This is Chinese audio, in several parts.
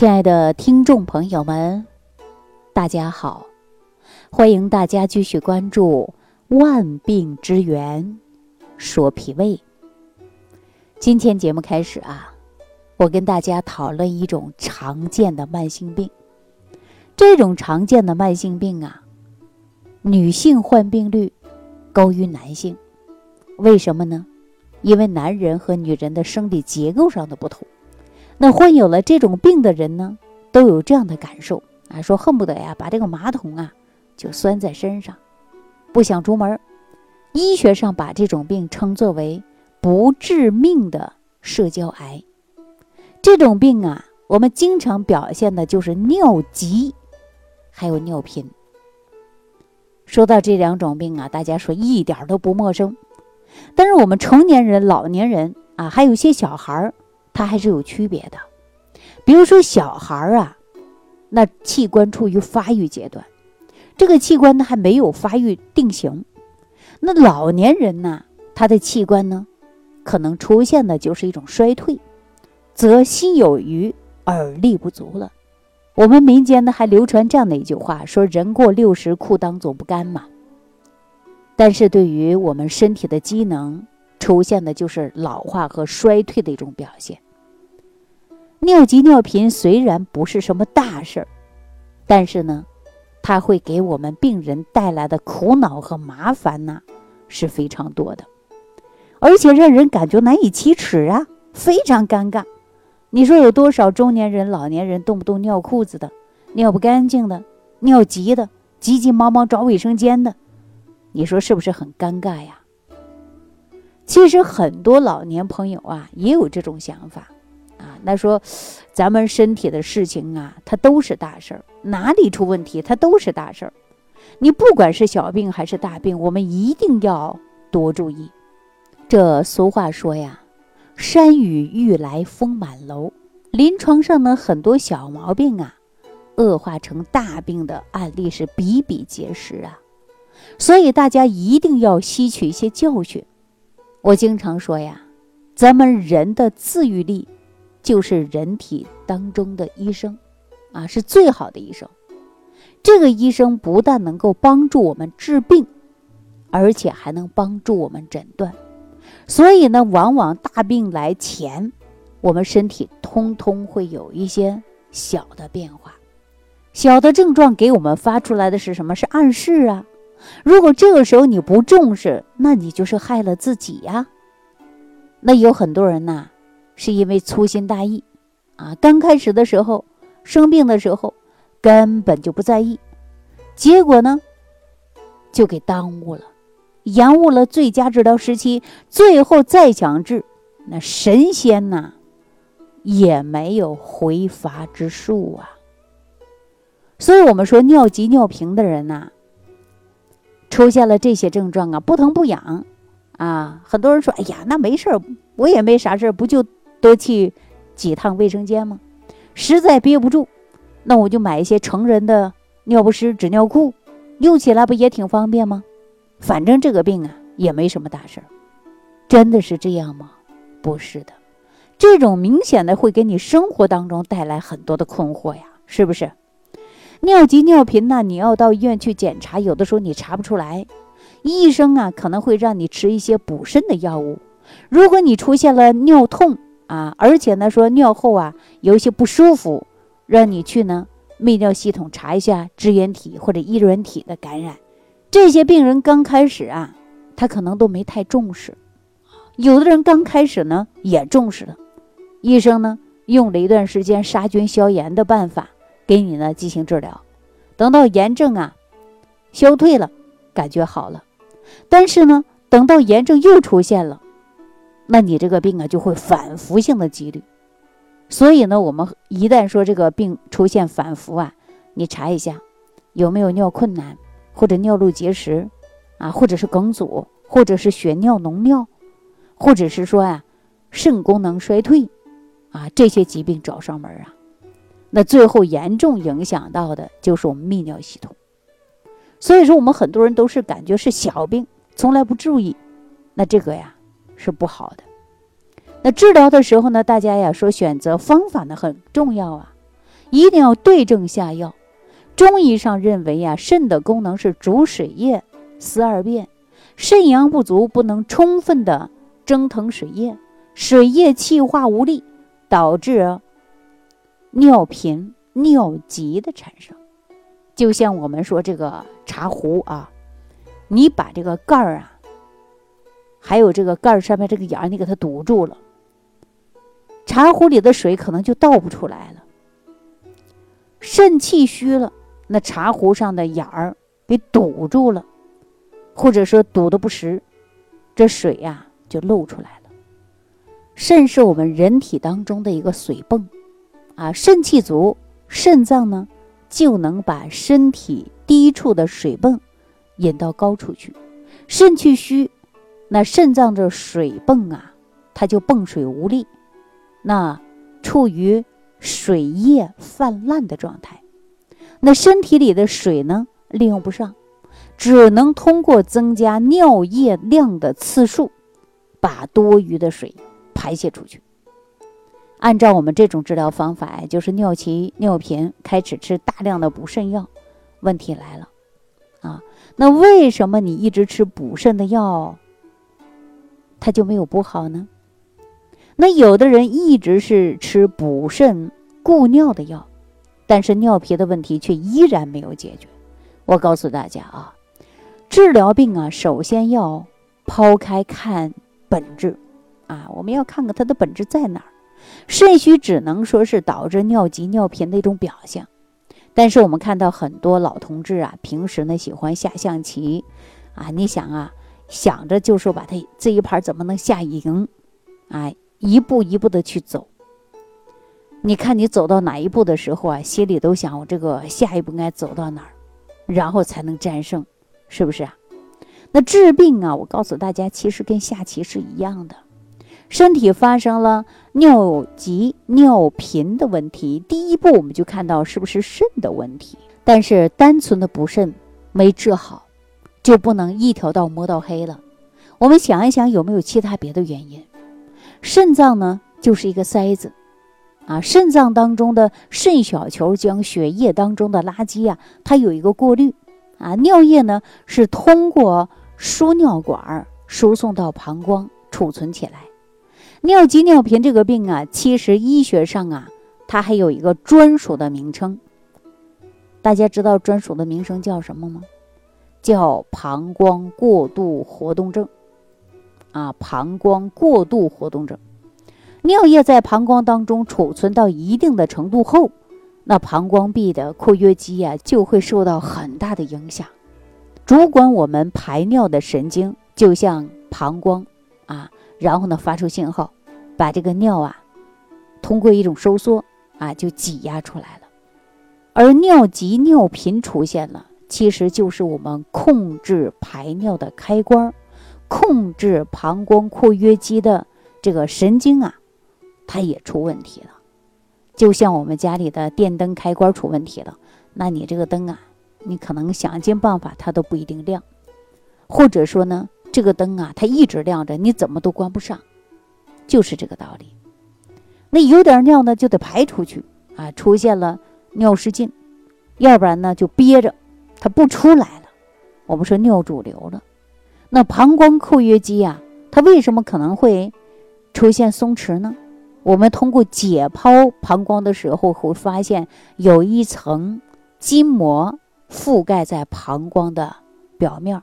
亲爱的听众朋友们，大家好！欢迎大家继续关注《万病之源说脾胃》。今天节目开始啊，我跟大家讨论一种常见的慢性病。这种常见的慢性病啊，女性患病率高于男性。为什么呢？因为男人和女人的生理结构上的不同。那患有了这种病的人呢，都有这样的感受啊，说恨不得呀把这个马桶啊就拴在身上，不想出门。医学上把这种病称作为不致命的社交癌。这种病啊，我们经常表现的就是尿急，还有尿频。说到这两种病啊，大家说一点都不陌生。但是我们成年人、老年人啊，还有一些小孩儿。它还是有区别的，比如说小孩儿啊，那器官处于发育阶段，这个器官呢还没有发育定型；那老年人呢，他的器官呢，可能出现的就是一种衰退，则心有余而力不足了。我们民间呢还流传这样的一句话，说人过六十裤裆总不干嘛。但是对于我们身体的机能，出现的就是老化和衰退的一种表现。尿急尿频虽然不是什么大事儿，但是呢，它会给我们病人带来的苦恼和麻烦呢是非常多的，而且让人感觉难以启齿啊，非常尴尬。你说有多少中年人、老年人动不动尿裤子的、尿不干净的、尿急的、急急忙忙找卫生间的？你说是不是很尴尬呀？其实很多老年朋友啊也有这种想法，啊，那说咱们身体的事情啊，它都是大事儿，哪里出问题它都是大事儿。你不管是小病还是大病，我们一定要多注意。这俗话说呀，“山雨欲来风满楼”，临床上呢很多小毛病啊，恶化成大病的案例是比比皆是啊。所以大家一定要吸取一些教训。我经常说呀，咱们人的自愈力，就是人体当中的医生，啊，是最好的医生。这个医生不但能够帮助我们治病，而且还能帮助我们诊断。所以呢，往往大病来前，我们身体通通会有一些小的变化，小的症状给我们发出来的是什么？是暗示啊。如果这个时候你不重视，那你就是害了自己呀。那有很多人呐，是因为粗心大意，啊，刚开始的时候生病的时候根本就不在意，结果呢，就给耽误了，延误了最佳治疗时期，最后再想治，那神仙呐也没有回伐之术啊。所以我们说尿急尿频的人呐。出现了这些症状啊，不疼不痒，啊，很多人说，哎呀，那没事儿，我也没啥事儿，不就多去几趟卫生间吗？实在憋不住，那我就买一些成人的尿不湿、纸尿裤，用起来不也挺方便吗？反正这个病啊，也没什么大事儿，真的是这样吗？不是的，这种明显的会给你生活当中带来很多的困惑呀，是不是？尿急尿频呢，你要到医院去检查，有的时候你查不出来，医生啊可能会让你吃一些补肾的药物。如果你出现了尿痛啊，而且呢说尿后啊有一些不舒服，让你去呢泌尿系统查一下支原体或者衣原体的感染。这些病人刚开始啊，他可能都没太重视，有的人刚开始呢也重视了，医生呢用了一段时间杀菌消炎的办法。给你呢进行治疗，等到炎症啊消退了，感觉好了，但是呢，等到炎症又出现了，那你这个病啊就会反复性的几率。所以呢，我们一旦说这个病出现反复啊，你查一下有没有尿困难，或者尿路结石啊，或者是梗阻，或者是血尿脓尿，或者是说啊肾功能衰退啊，这些疾病找上门啊。那最后严重影响到的就是我们泌尿系统，所以说我们很多人都是感觉是小病，从来不注意，那这个呀是不好的。那治疗的时候呢，大家呀说选择方法呢很重要啊。一定要对症下药。中医上认为呀，肾的功能是主水液，司二便。肾阳不足，不能充分的蒸腾水液，水液气化无力，导致尿频、尿急的产生。就像我们说这个茶壶啊，你把这个盖儿啊，还有这个盖儿上面这个眼儿，你给它堵住了，茶壶里的水可能就倒不出来了。肾气虚了，那茶壶上的眼儿给堵住了，或者说堵的不实，这水呀就漏出来了。肾是我们人体当中的一个水泵，啊，肾气足，肾脏呢。就能把身体低处的水泵引到高处去。肾气虚，那肾脏的水泵啊，它就泵水无力，那处于水液泛滥的状态。那身体里的水呢，利用不上，只能通过增加尿液量的次数，把多余的水排泄出去。按照我们这种治疗方法，就是尿急尿频，开始吃大量的补肾药。问题来了，啊，那为什么你一直吃补肾的药，它就没有补好呢？那有的人一直是吃补肾固尿的药，但是尿频的问题却依然没有解决。我告诉大家啊，治疗病啊，首先要抛开看本质，啊，我们要看看它的本质在哪儿。肾虚只能说是导致尿急尿频的一种表象，但是我们看到很多老同志啊，平时呢喜欢下象棋，啊，你想啊，想着就说把他这一盘怎么能下赢，啊，一步一步的去走。你看你走到哪一步的时候啊，心里都想我这个下一步该走到哪儿，然后才能战胜，是不是啊？那治病啊，我告诉大家，其实跟下棋是一样的。身体发生了尿急尿频的问题，第一步我们就看到是不是肾的问题。但是单纯的补肾没治好，就不能一条道摸到黑了。我们想一想，有没有其他别的原因？肾脏呢，就是一个塞子啊。肾脏当中的肾小球将血液当中的垃圾啊，它有一个过滤啊。尿液呢，是通过输尿管输送到膀胱储存起来。尿急尿频这个病啊，其实医学上啊，它还有一个专属的名称。大家知道专属的名称叫什么吗？叫膀胱过度活动症。啊，膀胱过度活动症，尿液在膀胱当中储存到一定的程度后，那膀胱壁的括约肌呀就会受到很大的影响。主管我们排尿的神经就像膀胱啊。然后呢，发出信号，把这个尿啊，通过一种收缩啊，就挤压出来了。而尿急尿频出现了，其实就是我们控制排尿的开关，控制膀胱括约肌的这个神经啊，它也出问题了。就像我们家里的电灯开关出问题了，那你这个灯啊，你可能想尽办法它都不一定亮，或者说呢？这个灯啊，它一直亮着，你怎么都关不上，就是这个道理。那有点尿呢，就得排出去啊，出现了尿失禁，要不然呢就憋着，它不出来了。我们说尿主流了。那膀胱括约肌啊，它为什么可能会出现松弛呢？我们通过解剖膀胱的时候会发现，有一层筋膜覆盖在膀胱的表面。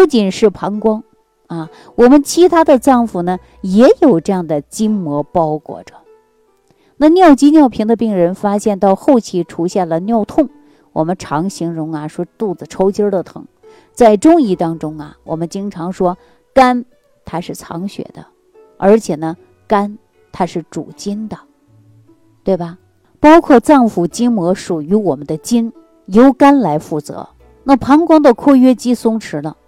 不仅是膀胱，啊，我们其他的脏腑呢也有这样的筋膜包裹着。那尿急尿频的病人发现到后期出现了尿痛，我们常形容啊说肚子抽筋的疼。在中医当中啊，我们经常说肝它是藏血的，而且呢肝它是主筋的，对吧？包括脏腑筋膜属于我们的筋，由肝来负责。那膀胱的括约肌松弛了。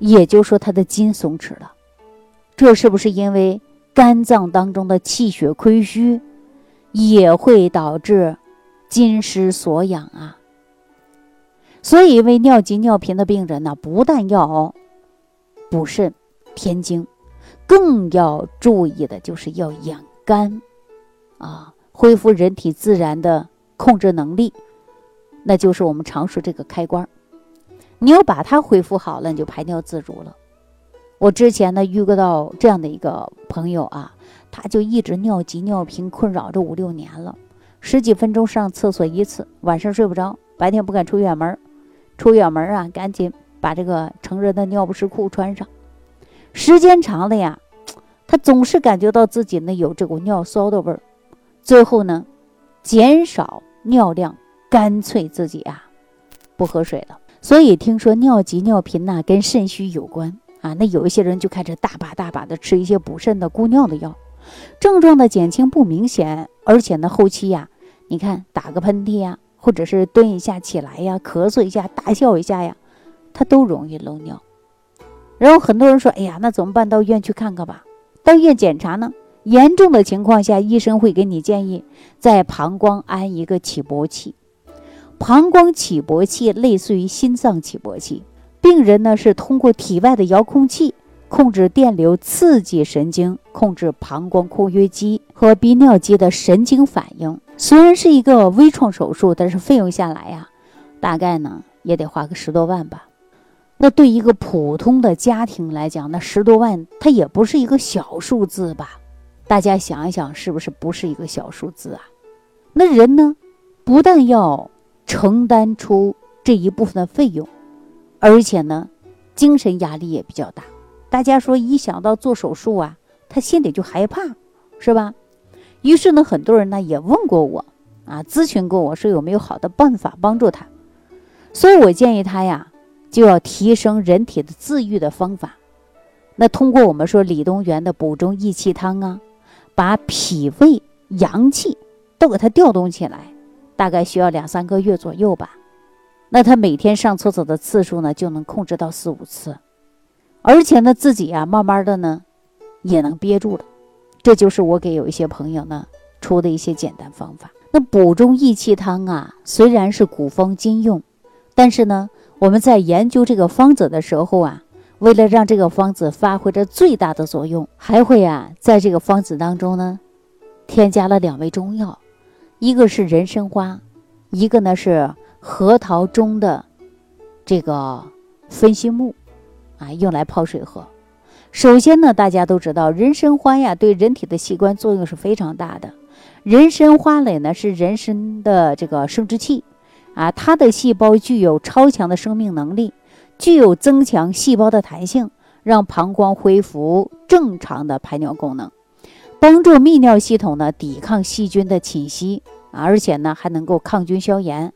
也就是说，他的筋松弛了，这是不是因为肝脏当中的气血亏虚，也会导致筋失所养啊？所以，为尿急尿频的病人呢，不但要补肾填精，更要注意的就是要养肝啊，恢复人体自然的控制能力，那就是我们常说这个开关。你要把它恢复好了，你就排尿自如了。我之前呢遇到这样的一个朋友啊，他就一直尿急尿频困扰着五六年了，十几分钟上厕所一次，晚上睡不着，白天不敢出远门，出远门啊赶紧把这个成人的尿不湿裤穿上。时间长了呀，他总是感觉到自己呢有这股尿骚的味儿，最后呢减少尿量，干脆自己啊不喝水了。所以听说尿急尿频呐跟肾虚有关。啊，那有一些人就开始大把大把的吃一些补肾的固尿的药，症状的减轻不明显，而且呢后期呀，你看打个喷嚏呀，或者是蹲一下起来呀，咳嗽一下，大笑一下呀，他都容易漏尿。然后很多人说，哎呀，那怎么办？到医院去看看吧。到医院检查呢，严重的情况下，医生会给你建议在膀胱安一个起搏器。膀胱起搏器类似于心脏起搏器。病人呢是通过体外的遥控器控制电流，刺激神经，控制膀胱括约肌和泌尿肌的神经反应。虽然是一个微创手术，但是费用下来呀，大概呢也得花个十多万吧。那对一个普通的家庭来讲，那十多万它也不是一个小数字吧？大家想一想，是不是不是一个小数字啊？那人呢，不但要承担出这一部分的费用。而且呢，精神压力也比较大。大家说一想到做手术啊，他心里就害怕，是吧？于是呢，很多人呢也问过我啊，咨询过我说有没有好的办法帮助他。所以我建议他呀，就要提升人体的自愈的方法。那通过我们说李东垣的补中益气汤啊，把脾胃阳气都给它调动起来，大概需要两三个月左右吧。那他每天上厕所的次数呢，就能控制到四五次，而且呢，自己呀，慢慢的呢，也能憋住了。这就是我给有一些朋友呢出的一些简单方法。那补中益气汤啊，虽然是古方今用，但是呢，我们在研究这个方子的时候啊，为了让这个方子发挥着最大的作用，还会啊，在这个方子当中呢，添加了两味中药，一个是人参花，一个呢是。核桃中的这个分心木啊，用来泡水喝。首先呢，大家都知道人参花呀，对人体的器官作用是非常大的。人参花蕾呢是人参的这个生殖器啊，它的细胞具有超强的生命能力，具有增强细胞的弹性，让膀胱恢复正常的排尿功能，帮助泌尿系统呢抵抗细菌的侵袭啊，而且呢还能够抗菌消炎。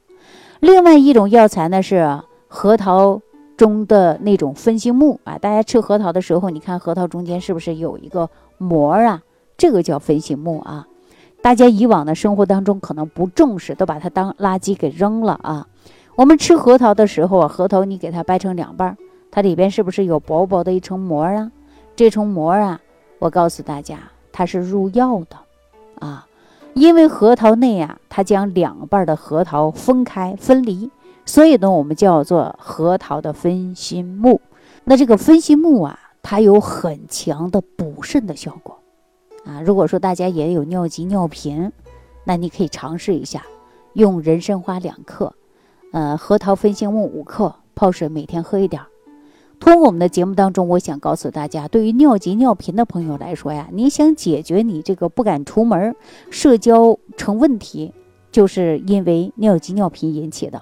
另外一种药材呢是核桃中的那种分心木啊，大家吃核桃的时候，你看核桃中间是不是有一个膜啊？这个叫分心木啊。大家以往的生活当中可能不重视，都把它当垃圾给扔了啊。我们吃核桃的时候啊，核桃你给它掰成两半，它里边是不是有薄薄的一层膜啊？这层膜啊，我告诉大家，它是入药的啊。因为核桃内啊，它将两半的核桃分开分离，所以呢，我们叫做核桃的分心木。那这个分心木啊，它有很强的补肾的效果啊。如果说大家也有尿急尿频，那你可以尝试一下，用人参花两克，呃，核桃分心木五克，泡水每天喝一点。通过我们的节目当中，我想告诉大家，对于尿急尿频的朋友来说呀，你想解决你这个不敢出门、社交成问题，就是因为尿急尿频引起的。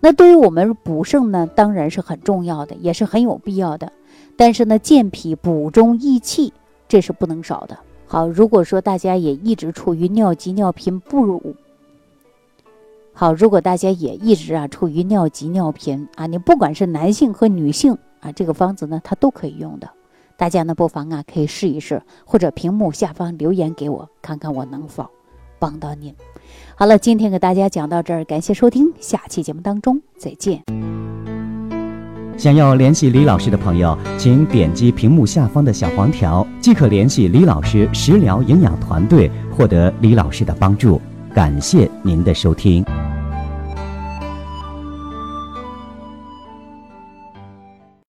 那对于我们补肾呢，当然是很重要的，也是很有必要的。但是呢，健脾补中益气，这是不能少的。好，如果说大家也一直处于尿急尿频不如好，如果大家也一直啊处于尿急尿频啊，你不管是男性和女性。啊，这个方子呢，它都可以用的，大家呢不妨啊可以试一试，或者屏幕下方留言给我，看看我能否帮到您。好了，今天给大家讲到这儿，感谢收听，下期节目当中再见。想要联系李老师的朋友，请点击屏幕下方的小黄条，即可联系李老师食疗营养团队，获得李老师的帮助。感谢您的收听。